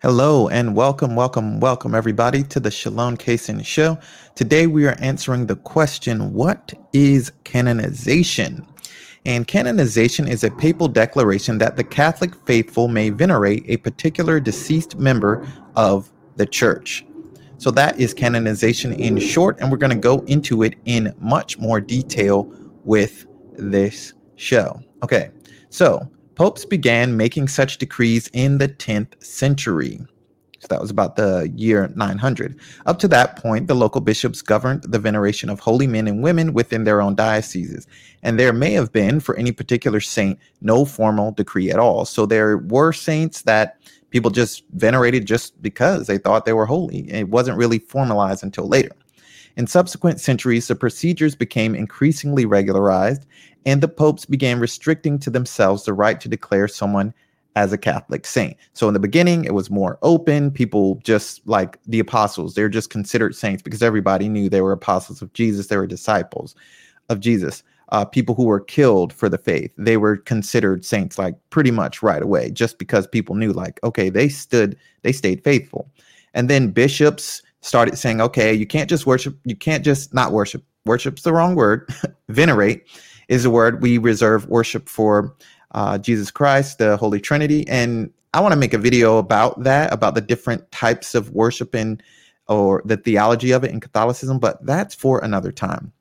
Hello and welcome, welcome, welcome everybody to the Shalom Kaysen Show. Today we are answering the question, what is canonization? And canonization is a papal declaration that the Catholic faithful may venerate a particular deceased member of the church. So that is canonization in short, and we're going to go into it in much more detail with this show. Okay, so popes began making such decrees in the 10th century. So that was about the year 900. Up to that point, the local bishops governed the veneration of holy men and women within their own dioceses. And there may have been, for any particular saint, no formal decree at all. So there were saints that people just venerated just because they thought they were holy. It wasn't really formalized until later. In subsequent centuries, the procedures became increasingly regularized, and the popes began restricting to themselves the right to declare someone as a Catholic saint. So in the beginning, it was more open. People just like the apostles, they're just considered saints because everybody knew they were apostles of Jesus, they were disciples of Jesus. Uh, people who were killed for the faith, they were considered saints like pretty much right away, just because people knew, like, okay, they stood, they stayed faithful. And then bishops started saying, okay, you can't just worship, you can't just not worship. Worship's the wrong word. Venerate is a word we reserve worship for uh, Jesus Christ, the Holy Trinity. And I want to make a video about that, about the different types of worship and or the theology of it in Catholicism, but that's for another time.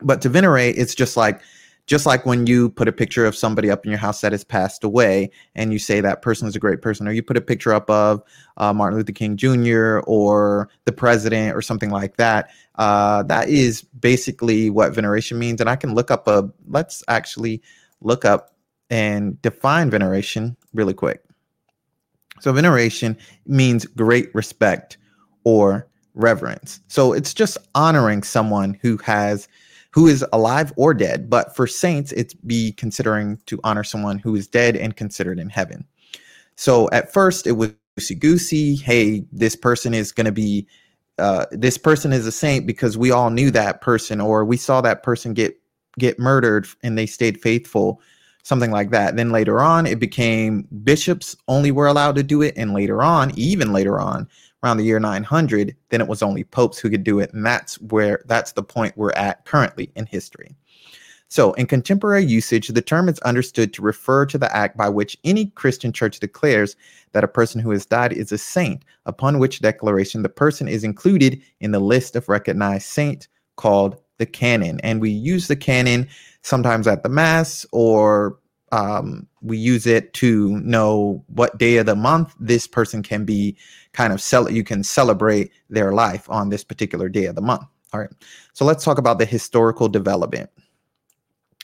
But to venerate, it's just like just like when you put a picture of somebody up in your house that has passed away and you say that person is a great person, or you put a picture up of uh, Martin Luther King Jr. or the president or something like that, uh, that is basically what veneration means. And I can look up a, let's actually look up and define veneration really quick. So, veneration means great respect or reverence. So, it's just honoring someone who has who is alive or dead. But for saints, it's be considering to honor someone who is dead and considered in heaven. So at first, it was goosey goosey. Hey, this person is going to be, uh, this person is a saint because we all knew that person, or we saw that person get get murdered and they stayed faithful, something like that. Then later on, it became bishops only were allowed to do it, and later on, even later on, around the year 900, then it was only popes who could do it. And that's where that's the point we're at currently in history. So, in contemporary usage, the term is understood to refer to the act by which any Christian church declares that a person who has died is a saint, upon which declaration the person is included in the list of recognized saints called the canon. And we use the canon sometimes at the Mass or um, we use it to know what day of the month this person can be kind of sell you can celebrate their life on this particular day of the month all right? So let's talk about the historical development.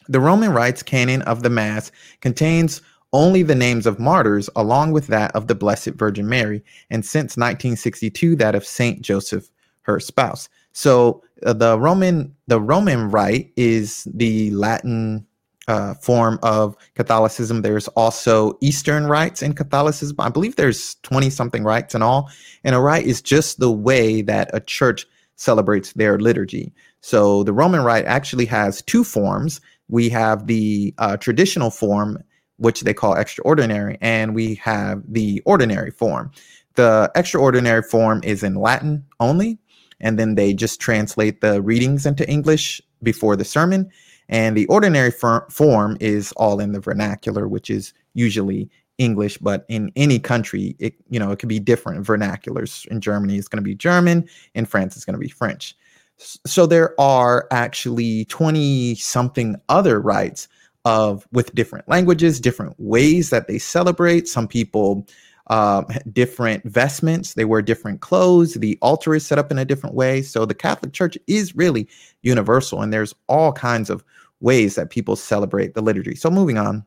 The roman rites canon of the mass contains only the names of martyrs along with that of the blessed virgin mary and since 1962 that of saint joseph her spouse. So uh, the roman the roman rite is the latin uh, form of Catholicism. There's also Eastern rites in Catholicism. I believe there's 20 something rites in all. And a rite is just the way that a church celebrates their liturgy. So the Roman rite actually has two forms. We have the uh, traditional form, which they call extraordinary, and we have the ordinary form. The extraordinary form is in Latin only, and then they just translate the readings into English before the sermon and the ordinary form is all in the vernacular, which is usually English, but in any country, it you know it could be different vernaculars. In Germany, it's going to be German. In France, it's going to be French. So there are actually twenty something other rites of with different languages, different ways that they celebrate. Some people uh, different vestments. They wear different clothes. The altar is set up in a different way. So the Catholic Church is really universal, and there's all kinds of ways that people celebrate the liturgy. So moving on,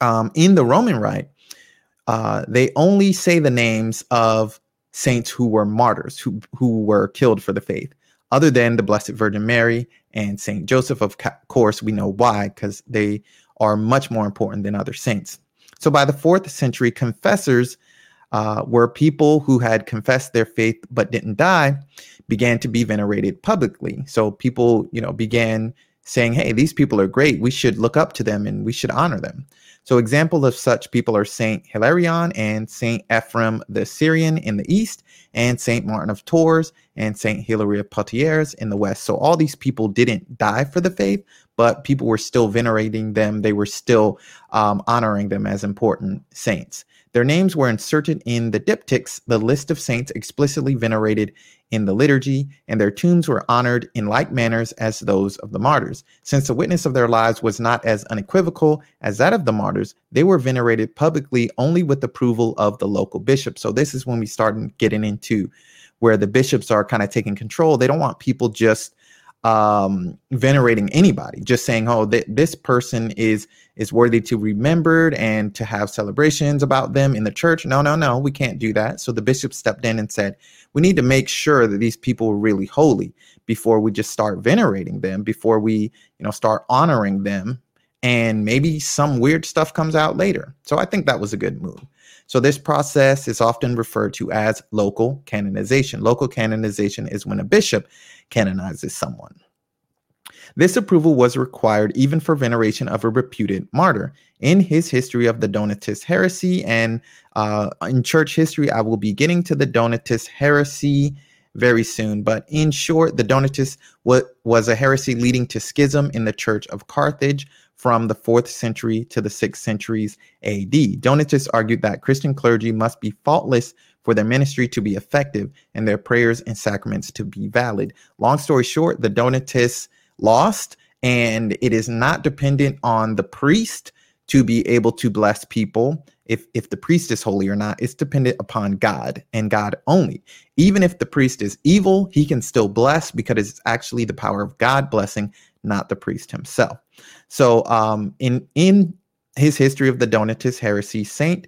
um, in the Roman Rite, uh, they only say the names of saints who were martyrs, who who were killed for the faith, other than the Blessed Virgin Mary and Saint Joseph. Of course, we know why, because they are much more important than other saints. So by the fourth century, confessors uh, were people who had confessed their faith but didn't die, began to be venerated publicly. So people, you know, began saying, hey, these people are great. We should look up to them and we should honor them. So, examples of such people are Saint Hilarion and Saint Ephrem the Syrian in the east, and Saint Martin of Tours and Saint Hilary of Poitiers in the west. So, all these people didn't die for the faith, but people were still venerating them. They were still um, honoring them as important saints. Their names were inserted in the diptychs, the list of saints explicitly venerated in the liturgy, and their tombs were honored in like manners as those of the martyrs. Since the witness of their lives was not as unequivocal as that of the martyrs, they were venerated publicly only with approval of the local bishop. So this is when we start getting into where the bishops are kind of taking control. They don't want people just um, venerating anybody, just saying, "Oh, th- this person is is worthy to be remembered and to have celebrations about them in the church." No, no, no, we can't do that. So the bishop stepped in and said, "We need to make sure that these people are really holy before we just start venerating them, before we, you know, start honoring them, and maybe some weird stuff comes out later." So I think that was a good move. So this process is often referred to as local canonization. Local canonization is when a bishop canonizes someone. This approval was required even for veneration of a reputed martyr. In his history of the Donatist heresy and uh, in church history, I will be getting to the Donatist heresy very soon. But in short, the Donatist was a heresy leading to schism in the Church of Carthage from the 4th century to the 6th centuries AD. Donatists argued that Christian clergy must be faultless for their ministry to be effective and their prayers and sacraments to be valid. Long story short, the Donatists lost, and it is not dependent on the priest to be able to bless people. If, if the priest is holy or not, it's dependent upon God and God only. Even if the priest is evil, he can still bless because it's actually the power of God blessing, not the priest himself. So, um, in in his history of the Donatist heresy, Saint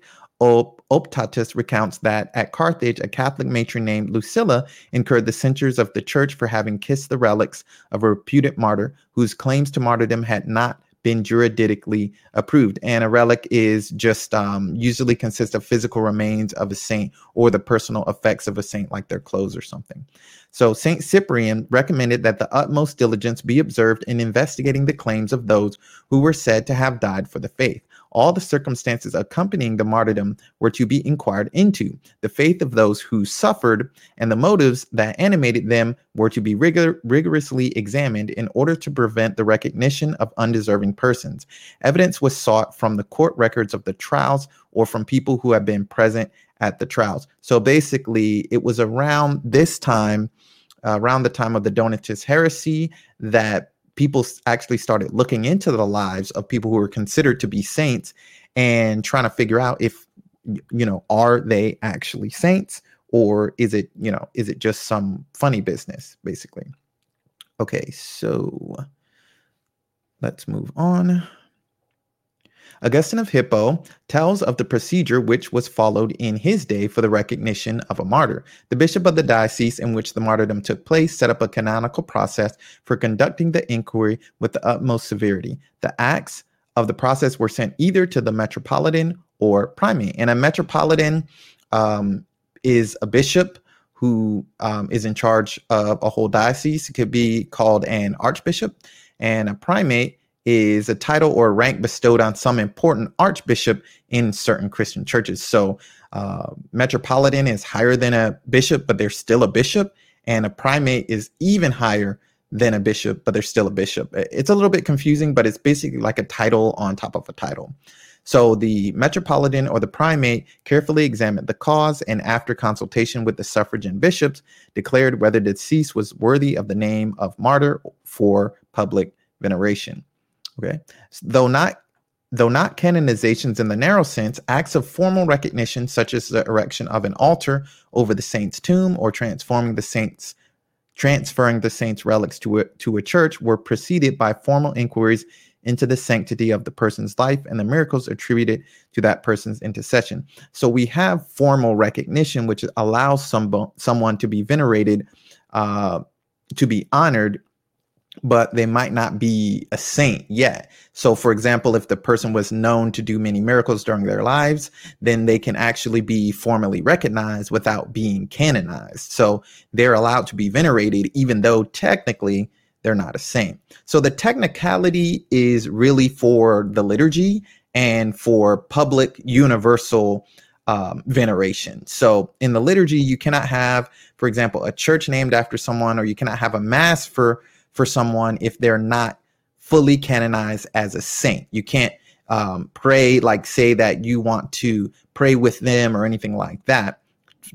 Optatus recounts that at Carthage, a Catholic matron named Lucilla incurred the censures of the church for having kissed the relics of a reputed martyr whose claims to martyrdom had not been juridically approved. And a relic is just um, usually consists of physical remains of a saint or the personal effects of a saint, like their clothes or something. So Saint Cyprian recommended that the utmost diligence be observed in investigating the claims of those who were said to have died for the faith all the circumstances accompanying the martyrdom were to be inquired into. The faith of those who suffered and the motives that animated them were to be rigor- rigorously examined in order to prevent the recognition of undeserving persons. Evidence was sought from the court records of the trials or from people who had been present at the trials. So basically, it was around this time, uh, around the time of the Donatist heresy, that people actually started looking into the lives of people who were considered to be saints and trying to figure out if you know are they actually saints or is it you know is it just some funny business basically? Okay so let's move on Augustine of Hippo tells of the procedure which was followed in his day for the recognition of a martyr. The bishop of the diocese in which the martyrdom took place set up a canonical process for conducting the inquiry with the utmost severity. The acts of the process were sent either to the metropolitan or primate. And a metropolitan um, is a bishop who um, is in charge of a whole diocese. It could be called an archbishop. And a primate is a title or rank bestowed on some important archbishop in certain Christian churches. So, uh, metropolitan is higher than a bishop, but they're still a bishop, and a primate is even higher than a bishop, but they're still a bishop. It's a little bit confusing, but it's basically like a title on top of a title. So the metropolitan or the primate carefully examined the cause and, after consultation with the suffragan bishops, declared whether the deceased was worthy of the name of martyr for public veneration. Okay. Though not though not canonizations in the narrow sense, acts of formal recognition, such as the erection of an altar over the saint's tomb or transforming the saint's transferring the saint's relics to a, to a church, were preceded by formal inquiries into the sanctity of the person's life and the miracles attributed to that person's intercession. So we have formal recognition, which allows some, someone to be venerated, uh, to be honored but they might not be a saint yet. So, for example, if the person was known to do many miracles during their lives, then they can actually be formally recognized without being canonized. So, they're allowed to be venerated, even though technically they're not a saint. So the technicality is really for the liturgy and for public universal um, veneration. So in the liturgy, you cannot have, for example, a church named after someone, or you cannot have a mass for for someone if they're not fully canonized as a saint. You can't um, pray like say that you want to pray with them or anything like that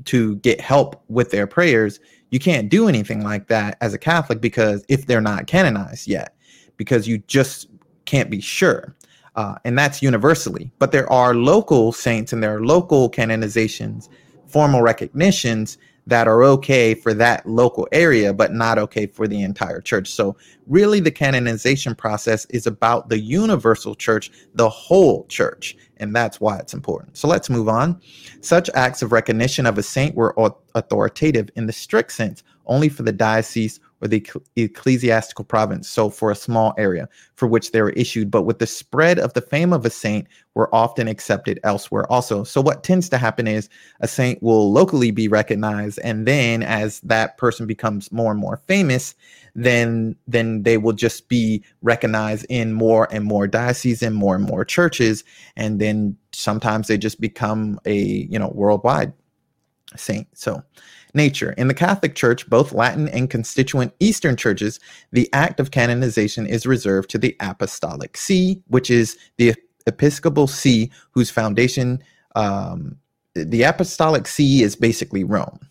to get help with their prayers. You can't do anything like that as a Catholic because if they're not canonized yet, because you just can't be sure uh, and that's universally. But there are local saints and there are local canonizations, formal recognitions that are okay for that local area, but not okay for the entire church. So, really, the canonization process is about the universal church, the whole church, and that's why it's important. So, let's move on. Such acts of recognition of a saint were authoritative in the strict sense only for the diocese or the ecclesiastical province, so for a small area for which they were issued, but with the spread of the fame of a saint, were often accepted elsewhere also. So what tends to happen is a saint will locally be recognized, and then as that person becomes more and more famous, then then they will just be recognized in more and more dioceses and more and more churches, and then sometimes they just become a you know worldwide saint. So nature. In the Catholic Church, both Latin and constituent Eastern churches, the act of canonization is reserved to the Apostolic See, which is the Episcopal See, whose foundation, um, the Apostolic See is basically Rome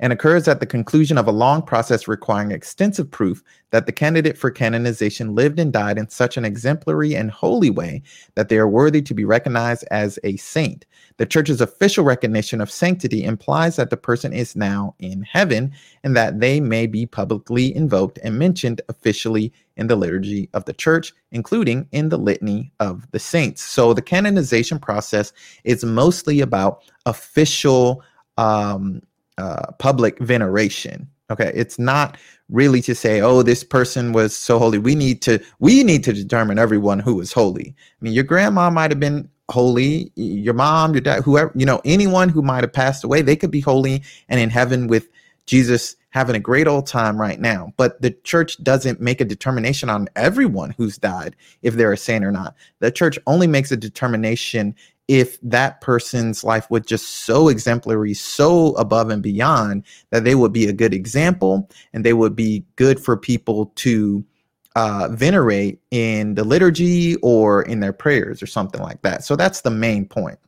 and occurs at the conclusion of a long process requiring extensive proof that the candidate for canonization lived and died in such an exemplary and holy way that they are worthy to be recognized as a saint. The church's official recognition of sanctity implies that the person is now in heaven and that they may be publicly invoked and mentioned officially in the liturgy of the church, including in the litany of the saints. So the canonization process is mostly about official um, uh, public veneration. Okay, it's not really to say, oh, this person was so holy. We need to we need to determine everyone who is holy. I mean, your grandma might have been holy, your mom, your dad, whoever, you know, anyone who might have passed away, they could be holy and in heaven with Jesus having a great old time right now. But the church doesn't make a determination on everyone who's died if they're a saint or not. The church only makes a determination if that person's life was just so exemplary, so above and beyond that they would be a good example and they would be good for people to uh, venerate in the liturgy or in their prayers or something like that. So that's the main point.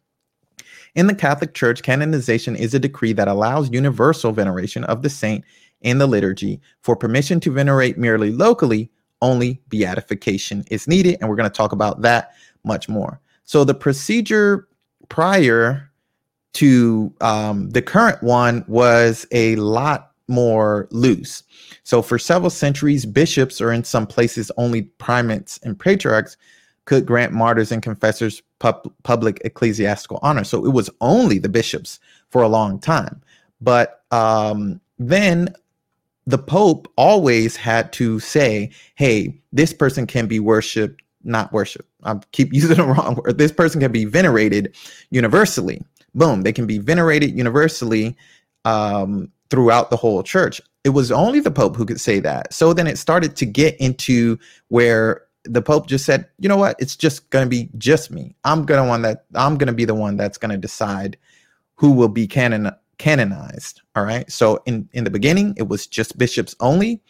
In the Catholic Church, canonization is a decree that allows universal veneration of the saint in the liturgy. For permission to venerate merely locally, only beatification is needed. And we're going to talk about that much more. So the procedure prior to um, the current one was a lot more loose. So for several centuries, bishops, or in some places only primates and patriarchs, could grant martyrs and confessors pub- public ecclesiastical honor. So it was only the bishops for a long time. But um, then the Pope always had to say, hey, this person can be worshiped not worship. I keep using the wrong word. This person can be venerated universally. Boom, they can be venerated universally um, throughout the whole church. It was only the Pope who could say that. So then it started to get into where the Pope just said, you know what? It's just going to be just me. I'm gonna one that I'm going to be the one that's going to decide who will be canon canonized. All right. So in in the beginning, it was just bishops only,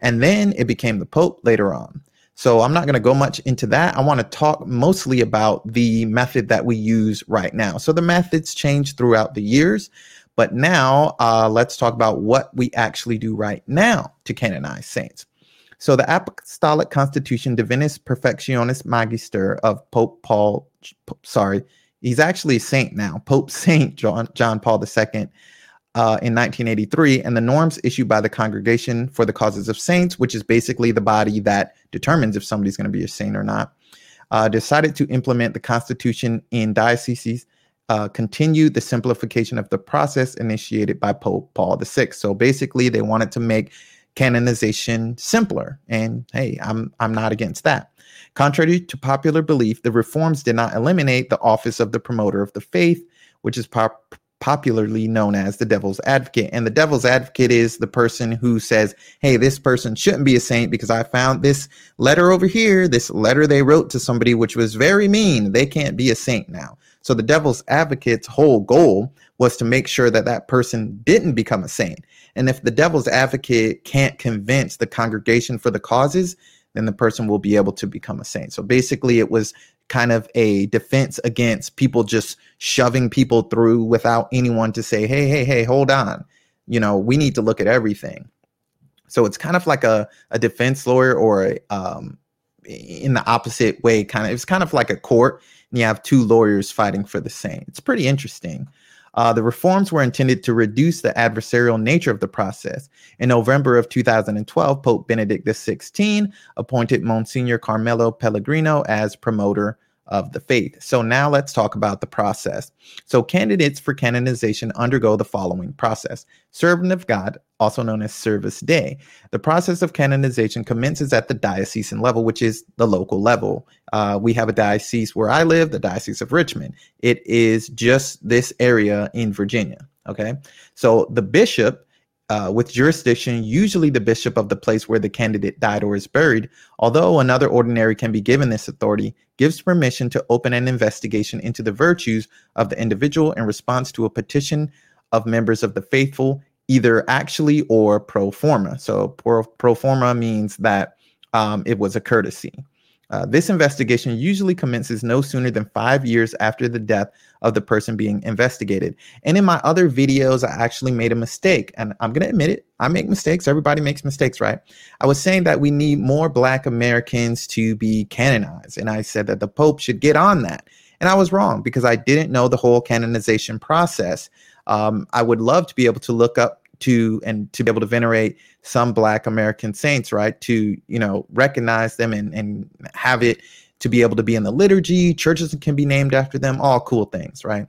and then it became the Pope later on. So I'm not going to go much into that. I want to talk mostly about the method that we use right now. So the methods change throughout the years, but now uh, let's talk about what we actually do right now to canonize saints. So the Apostolic Constitution Divinis Perfectionis Magister of Pope Paul, sorry, he's actually a saint now, Pope Saint John, John Paul II uh, in 1983, and the norms issued by the Congregation for the Causes of Saints, which is basically the body that determines if somebody's going to be a saint or not, uh, decided to implement the Constitution in dioceses, uh, continue the simplification of the process initiated by Pope Paul VI. So basically, they wanted to make canonization simpler, and hey, I'm I'm not against that. Contrary to popular belief, the reforms did not eliminate the office of the promoter of the faith, which is pop- popularly known as the devil's advocate. And the devil's advocate is the person who says, Hey, this person shouldn't be a saint because I found this letter over here, this letter they wrote to somebody, which was very mean. They can't be a saint now. So the devil's advocate's whole goal was to make sure that that person didn't become a saint. And if the devil's advocate can't convince the congregation for the causes, then the person will be able to become a saint. So basically, it was kind of a defense against people just shoving people through without anyone to say, hey, hey, hey, hold on. You know, we need to look at everything. So it's kind of like a, a defense lawyer or a, um, in the opposite way, kind of, it's kind of like a court and you have two lawyers fighting for the same. It's pretty interesting. Uh, the reforms were intended to reduce the adversarial nature of the process. In November of 2012, Pope Benedict XVI appointed Monsignor Carmelo Pellegrino as promoter of the faith. So now let's talk about the process. So candidates for canonization undergo the following process. Servant of God, also known as Servus Dei. The process of canonization commences at the diocesan level, which is the local level. Uh, we have a diocese where I live, the Diocese of Richmond. It is just this area in Virginia. Okay. So the bishop uh, with jurisdiction, usually the bishop of the place where the candidate died or is buried, although another ordinary can be given this authority, gives permission to open an investigation into the virtues of the individual in response to a petition of members of the faithful, either actually or pro forma. So, pro, pro forma means that um, it was a courtesy. Uh, this investigation usually commences no sooner than five years after the death of the person being investigated. And in my other videos, I actually made a mistake, and I'm going to admit it. I make mistakes. Everybody makes mistakes, right? I was saying that we need more Black Americans to be canonized, and I said that the Pope should get on that. And I was wrong because I didn't know the whole canonization process. Um, I would love to be able to look up to and to be able to venerate some black american saints right? To you know recognize them and and have it to be able to be in the liturgy. Churches can be named after them all cool things right?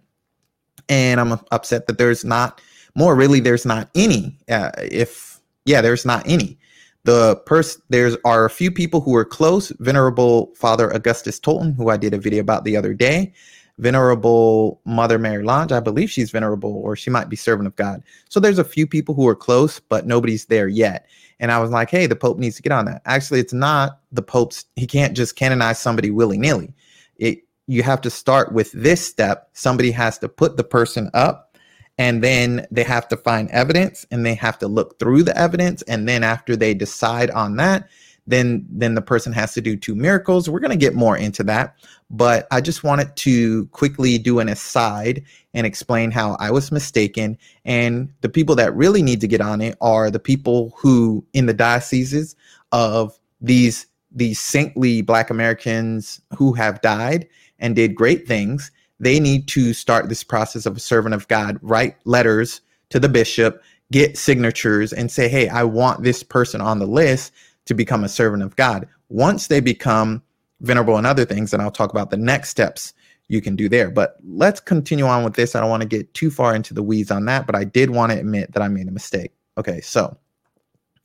And i'm upset that there's not more. Really there's not any uh, if yeah there's not any. The person there's are a few people who are close. Venerable father augustus tolton who i did a video about the other day Venerable Mother Mary Lange. I believe she's venerable, or she might be servant of God. So there's a few people who are close, but nobody's there yet. And I was like, hey, the Pope needs to get on that. Actually, it's not the Pope's. He can't just canonize somebody willy nilly. It you have to start with this step. Somebody has to put the person up, and then they have to find evidence, and they have to look through the evidence, and then after they decide on that, then then the person has to do two miracles. We're going to get more into that but i just wanted to quickly do an aside and explain how i was mistaken. And the people that really need to get on it are the people who in the dioceses of these these saintly black americans who have died and did great things they need to start this process of a servant of god write letters to the bishop get signatures and say hey i want this person on the list to become a servant of God. Once they become venerable in other things, and I'll talk about the next steps you can do there. But let's continue on with this. I don't want to get too far into the weeds on that, but I did want to admit that I made a mistake. Okay, so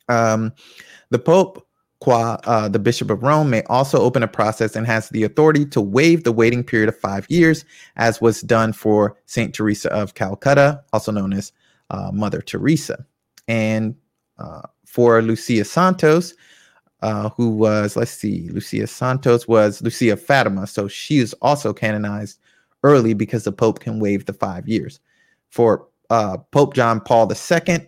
um, the Pope, qua uh, the Bishop of Rome, may also open a process and has the authority to waive the waiting period of five years, as was done for Saint Teresa of Calcutta, also known as uh, Mother Teresa. And uh, for Lucia Santos, uh, who was, let's see, Lucia Santos was Lucia Fatima. So she is also canonized early because the Pope can waive the five years. For uh, Pope John Paul II,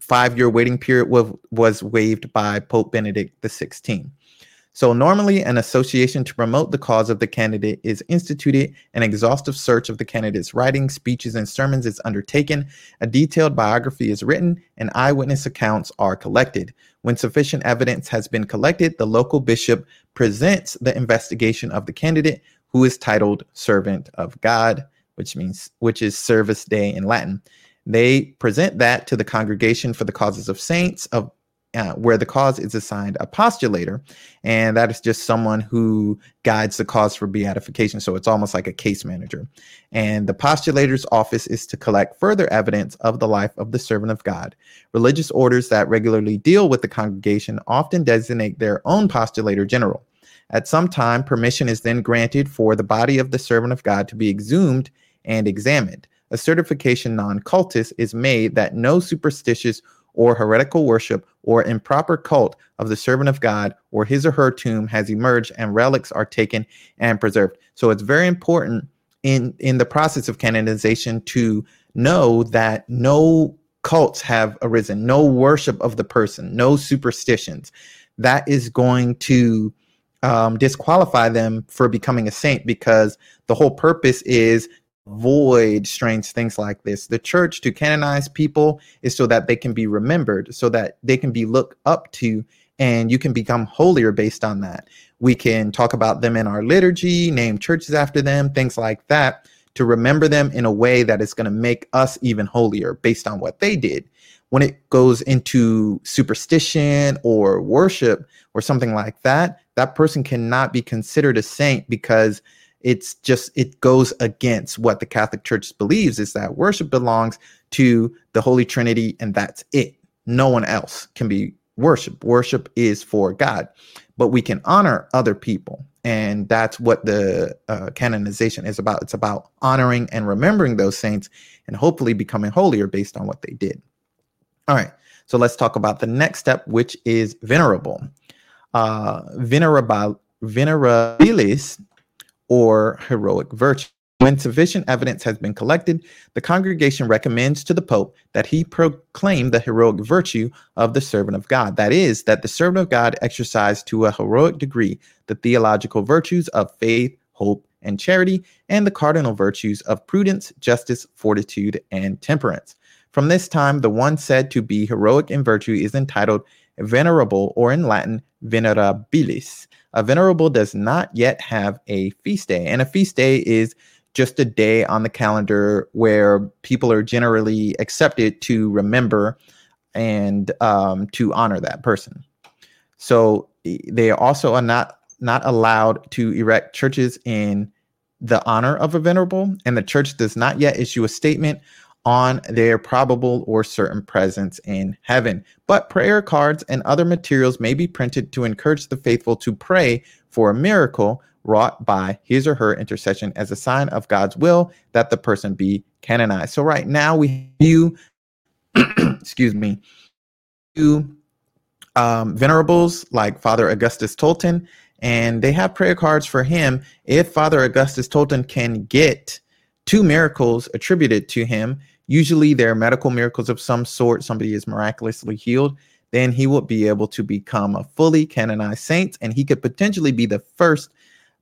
five year waiting period was, was waived by Pope Benedict XVI. So, normally, an association to promote the cause of the candidate is instituted, an exhaustive search of the candidate's writings, speeches, and sermons is undertaken, a detailed biography is written, and eyewitness accounts are collected. When sufficient evidence has been collected, the local bishop presents the investigation of the candidate, who is titled Servant of God, which means which is Servus Dei in Latin. They present that to the Congregation for the Causes of Saints of uh, where the cause is assigned a postulator, and that is just someone who guides the cause for beatification. So it's almost like a case manager. And the postulator's office is to collect further evidence of the life of the servant of God. Religious orders that regularly deal with the congregation often designate their own postulator general. At some time, permission is then granted for the body of the servant of God to be exhumed and examined. a certification non cultus is made that no superstitious or heretical worship or improper cult of the servant of God or his or her tomb has emerged and relics are taken and preserved. So it's very important in in the process of canonization to know that no cults have arisen, no worship of the person, no superstitions. That is going to um, disqualify them for becoming a saint because the whole purpose is avoid strange things like this. The church to canonize people is so that they can be remembered, so that they can be looked up to, and you can become holier based on that. We can talk about them in our liturgy, name churches after them, things like that, to remember them in a way that is going to make us even holier based on what they did. When it goes into superstition or worship or something like that, that person cannot be considered a saint because it's just it goes against what the catholic church believes is that worship belongs to the holy trinity and that's it. No one else can be worship worship is for god but we can honor other people. And that's what the uh, canonization is about. It's about honoring and remembering those saints and hopefully becoming holier based on what they did. All right. So let's talk about the next step which is venerable. Uh, venerable venerabilis or heroic virtue. When sufficient evidence has been collected, the congregation recommends to the Pope that he proclaim the heroic virtue of the servant of God. That is, that the servant of God exercise to a heroic degree the theological virtues of faith, hope, and charity, and the cardinal virtues of prudence, justice, fortitude, and temperance. From this time, the one said to be heroic in virtue is entitled venerable, or in Latin, venerabilis. A venerable does not yet have a feast day, and a feast day is just a day on the calendar where people are generally accepted to remember and um, to honor that person. So they also are not not allowed to erect churches in the honor of a venerable, and the church does not yet issue a statement on their probable or certain presence in heaven. But prayer cards and other materials may be printed to encourage the faithful to pray for a miracle wrought by his or her intercession as a sign of God's will that the person be canonized. So right now we view, excuse me, two um, venerables like Father Augustus Tolton, and they have prayer cards for him. If Father Augustus Tolton can get two miracles attributed to him, Usually, there are medical miracles of some sort. Somebody is miraculously healed. Then he would be able to become a fully canonized saint, and he could potentially be the first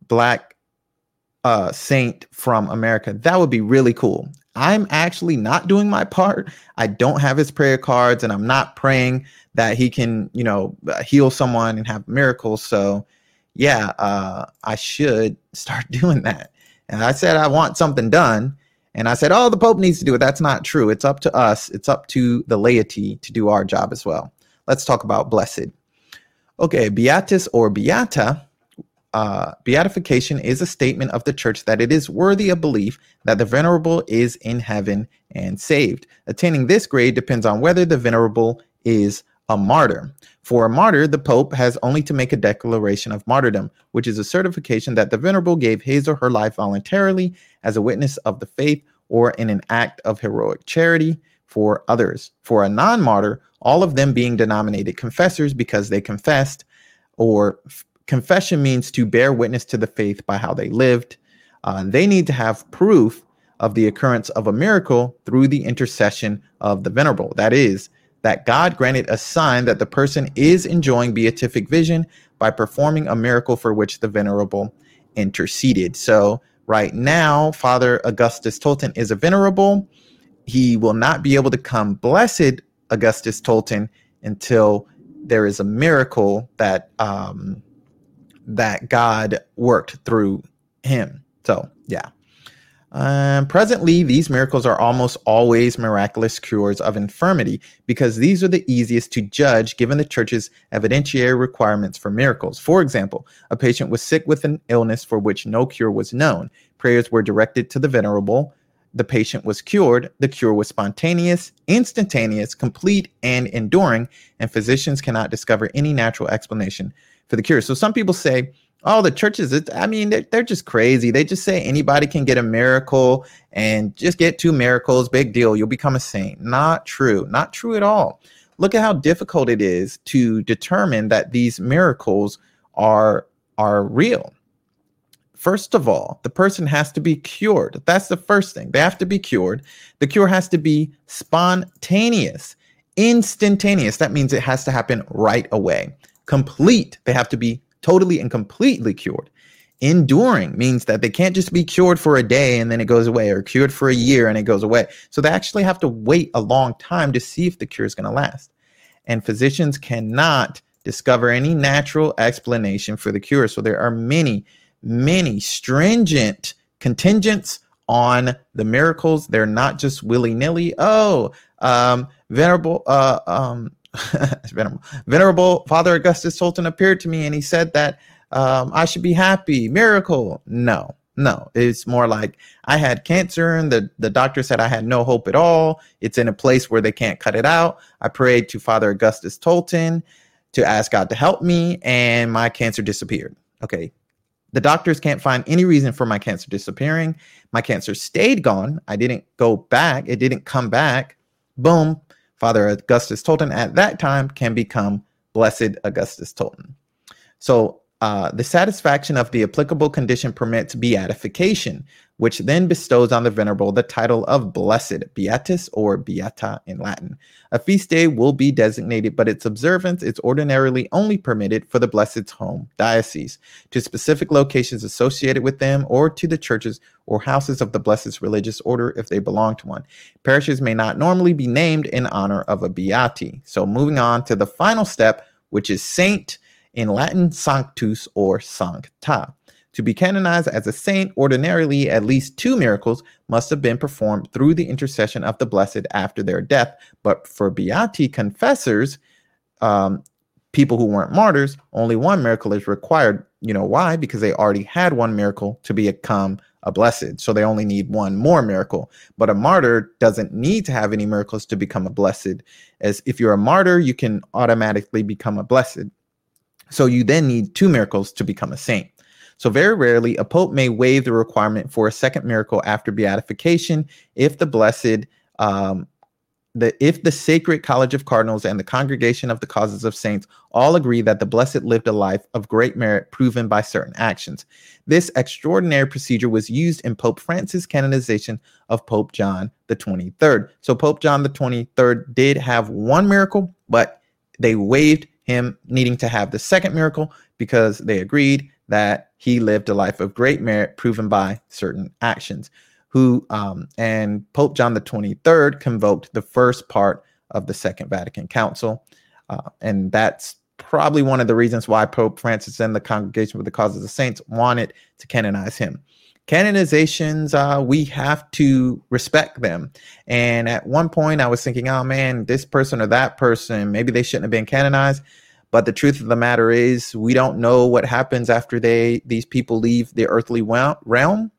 black uh, saint from America. That would be really cool. I'm actually not doing my part. I don't have his prayer cards, and I'm not praying that he can, you know, heal someone and have miracles. So, yeah, uh, I should start doing that. And I said I want something done. And I said, oh, the Pope needs to do it. That's not true. It's up to us, it's up to the laity to do our job as well. Let's talk about blessed. Okay, beatus or beata. Uh, beatification is a statement of the church that it is worthy of belief that the venerable is in heaven and saved. Attaining this grade depends on whether the venerable is a martyr. For a martyr, the Pope has only to make a declaration of martyrdom, which is a certification that the venerable gave his or her life voluntarily as a witness of the faith or in an act of heroic charity for others. For a non martyr, all of them being denominated confessors because they confessed, or f- confession means to bear witness to the faith by how they lived. Uh, they need to have proof of the occurrence of a miracle through the intercession of the venerable. That is, that God granted a sign that the person is enjoying beatific vision by performing a miracle for which the venerable interceded. So, right now, Father Augustus Tolton is a venerable. He will not be able to come blessed Augustus Tolton until there is a miracle that um, that God worked through him. So, yeah. Um, presently, these miracles are almost always miraculous cures of infirmity because these are the easiest to judge given the church's evidentiary requirements for miracles. For example, a patient was sick with an illness for which no cure was known. Prayers were directed to the venerable. The patient was cured. The cure was spontaneous, instantaneous, complete, and enduring, and physicians cannot discover any natural explanation for the cure. So some people say, Oh, the churches, it's, I mean, they're, they're just crazy. They just say anybody can get a miracle and just get two miracles, big deal. You'll become a saint. Not true. Not true at all. Look at how difficult it is to determine that these miracles are are real. First of all, the person has to be cured. That's the first thing. They have to be cured. The cure has to be spontaneous, instantaneous. That means it has to happen right away. Complete. They have to be totally and completely cured. Enduring means that they can't just be cured for a day and then it goes away, or cured for a year and it goes away. So they actually have to wait a long time to see if the cure is going to last. And physicians cannot discover any natural explanation for the cure. So there are many many stringent contingents on the miracles. They're not just willy nilly. Oh, um, venerable, uh, um, venerable, venerable Father Augustus Tolton appeared to me and he said that um, I should be happy. Miracle. No, no. It's more like I had cancer and the, the doctor said I had no hope at all. It's in a place where they can't cut it out. I prayed to Father Augustus Tolton to ask God to help me and my cancer disappeared. Okay, the doctors can't find any reason for my cancer disappearing. My cancer stayed gone. I didn't go back. It didn't come back. Boom. Father Augustus Tolton at that time can become Blessed Augustus Tolton. So uh, the satisfaction of the applicable condition permits beatification, which then bestows on the venerable the title of blessed, beatus or beata in Latin. A feast day will be designated, but its observance is ordinarily only permitted for the blessed's home diocese, to specific locations associated with them, or to the churches or houses of the blessed's religious order if they belong to one. Parishes may not normally be named in honor of a beati. So moving on to the final step, which is saint in Latin sanctus or sancta. To be canonized as a saint, ordinarily at least two miracles must have been performed through the intercession of the blessed after their death. But for beati confessors, um, people who weren't martyrs, only one miracle is required. You know why? Because they already had one miracle to become a blessed. So they only need one more miracle. But a martyr doesn't need to have any miracles to become a blessed. As if you're a martyr, you can automatically become a blessed. So you then need two miracles to become a saint. So very rarely a pope may waive the requirement for a second miracle after beatification if the blessed um, if the sacred college of cardinals and the congregation of the causes of saints all agree that the blessed lived a life of great merit proven by certain actions. This extraordinary procedure was used in pope francis canonization of pope john the 23rd so pope john the 23rd did have one miracle but they waived him needing to have the second miracle because they agreed that he lived a life of great merit proven by certain actions. Who um, and Pope John the 23rd convoked the first part of the Second Vatican Council, uh, and that's probably one of the reasons why Pope Francis and the Congregation for the Cause of the Saints wanted to canonize him. Canonizations uh, we have to respect them. And at one point i was thinking oh man this person or that person maybe they shouldn't have been canonized but the truth of the matter is we don't know what happens after they these people leave the earthly realm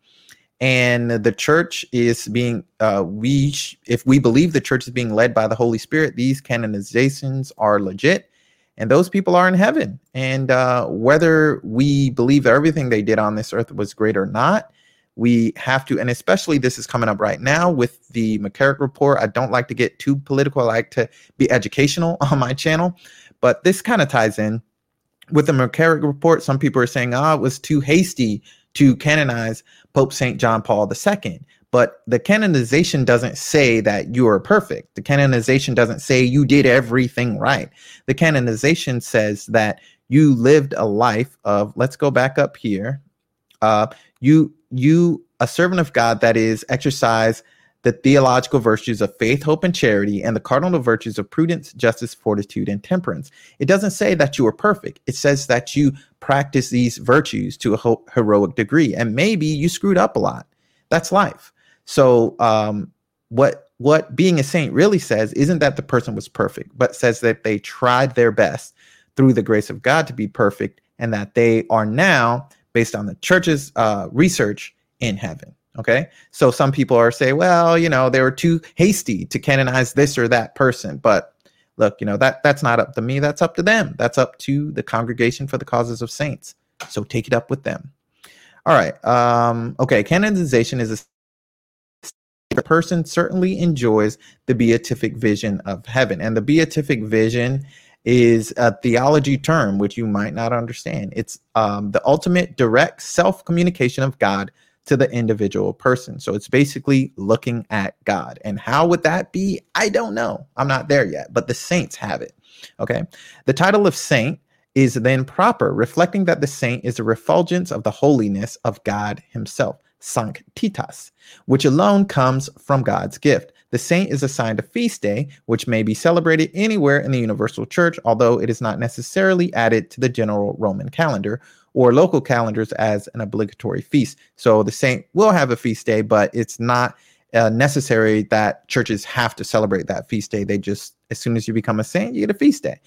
and the church is being uh, we sh- if we believe the church is being led by the holy spirit these canonizations are legit and those people are in heaven. And uh, whether we believe everything they did on this earth was great or not, we have to, and especially this is coming up right now with the McCarrick report. I don't like to get too political. I like to be educational on my channel, but this kind of ties in with the McCarrick report. Some people are saying, ah, oh, it was too hasty to canonize Pope St. John Paul II. But the canonization doesn't say that you are perfect. The canonization doesn't say you did everything right. The canonization says that you lived a life of, let's go back up here. Uh, you you a servant of God that is exercise the theological virtues of faith, hope, and charity, and the cardinal virtues of prudence, justice, fortitude, and temperance. It doesn't say that you are perfect. It says that you practice these virtues to a ho- heroic degree, and maybe you screwed up a lot. That's life. So, um, what what being a saint really says isn't that the person was perfect, but says that they tried their best through the grace of God to be perfect, and that they are now based on the church's uh, research in heaven. Okay. So some people are say, well, you know, they were too hasty to canonize this or that person. But look, you know, that that's not up to me. That's up to them. That's up to the congregation for the causes of saints. So take it up with them. All right. Um, okay. Canonization is a person certainly enjoys the beatific vision of heaven. And the beatific vision is a theology term which you might not understand. It's um, the ultimate direct self communication of God to the individual person. So it's basically looking at God. And how would that be? I don't know. I'm not there yet, but the saints have it. Okay. The title of saint is then proper, reflecting that the saint is a refulgence of the holiness of God himself, sanctitas, which alone comes from God's gift. The saint is assigned a feast day, which may be celebrated anywhere in the universal church, although it is not necessarily added to the general Roman calendar or local calendars as an obligatory feast. So the saint will have a feast day, but it's not uh, necessary that churches have to celebrate that feast day. They just, as soon as you become a saint, you get a feast day.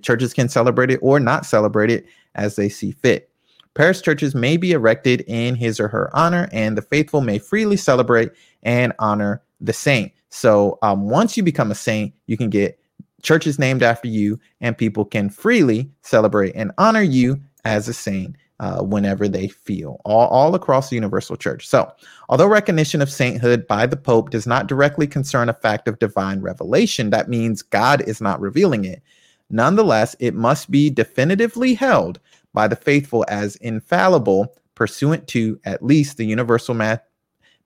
Churches can celebrate it or not celebrate it as they see fit. Parish churches may be erected in his or her honor, and the faithful may freely celebrate and honor the saint. So um, once you become a saint, you can get churches named after you, and people can freely celebrate and honor you as a saint uh, whenever they feel, all, all across the universal church. So, although recognition of sainthood by the Pope does not directly concern a fact of divine revelation, that means God is not revealing it. Nonetheless, it must be definitively held by the faithful as infallible, pursuant to at least the universal mag-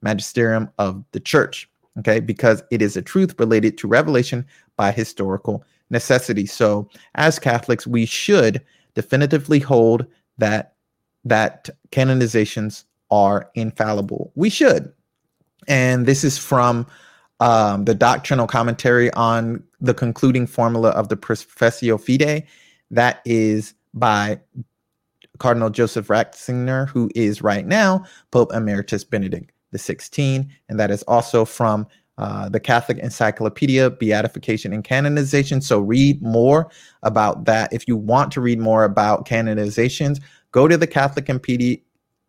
magisterium of the church okay, because it is a truth related to revelation by historical necessity. So, as Catholics, we should definitively hold that that canonizations are infallible. We should, and this is from um, the doctrinal commentary on the concluding formula of the Professio Fidei. That is by Cardinal Joseph Ratzinger, who is right now Pope Emeritus Benedict 16, and that is also from uh, the Catholic Encyclopedia, Beatification and Canonization. So read more about that. If you want to read more about canonizations, go to the Catholic Encyclopedia,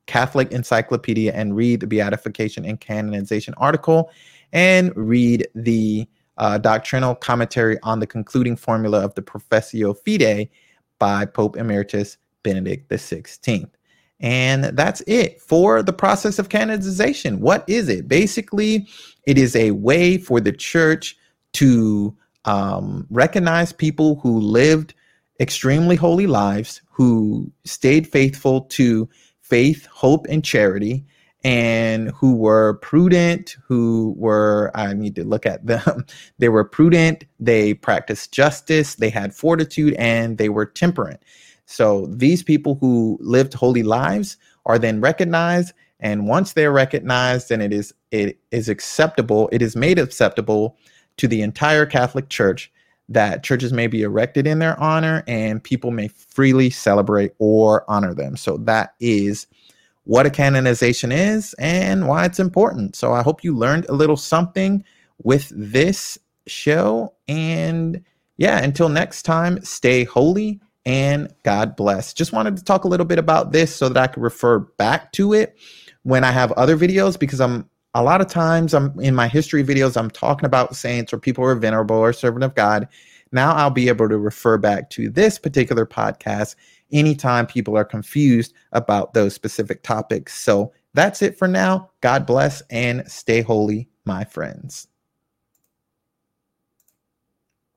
Catholic Encyclopedia and read the Beatification and Canonization article and read the uh, doctrinal commentary on the concluding formula of the Professio Fidei by Pope Emeritus Benedict XVI. And that's it for the process of canonization. What is it? Basically, it is a way for the church to um, recognize people who lived extremely holy lives, who stayed faithful to faith, hope, and charity, and who were prudent, who were, I need to look at them, they were prudent, they practiced justice, they had fortitude, and they were temperate. So these people who lived holy lives are then recognized, and once they're recognized, then it is it is acceptable. It is made acceptable to the entire Catholic Church that churches may be erected in their honor and people may freely celebrate or honor them. So that is what a canonization is and why it's important. So I hope you learned a little something with this show. And yeah, until next time, stay holy and God bless. Just wanted to talk a little bit about this so that I could refer back to it when I have other videos because I'm a lot of times I'm in my history videos I'm talking about saints or people who are venerable or servant of God. Now I'll be able to refer back to this particular podcast anytime people are confused about those specific topics. So that's it for now. God bless and stay holy, my friends.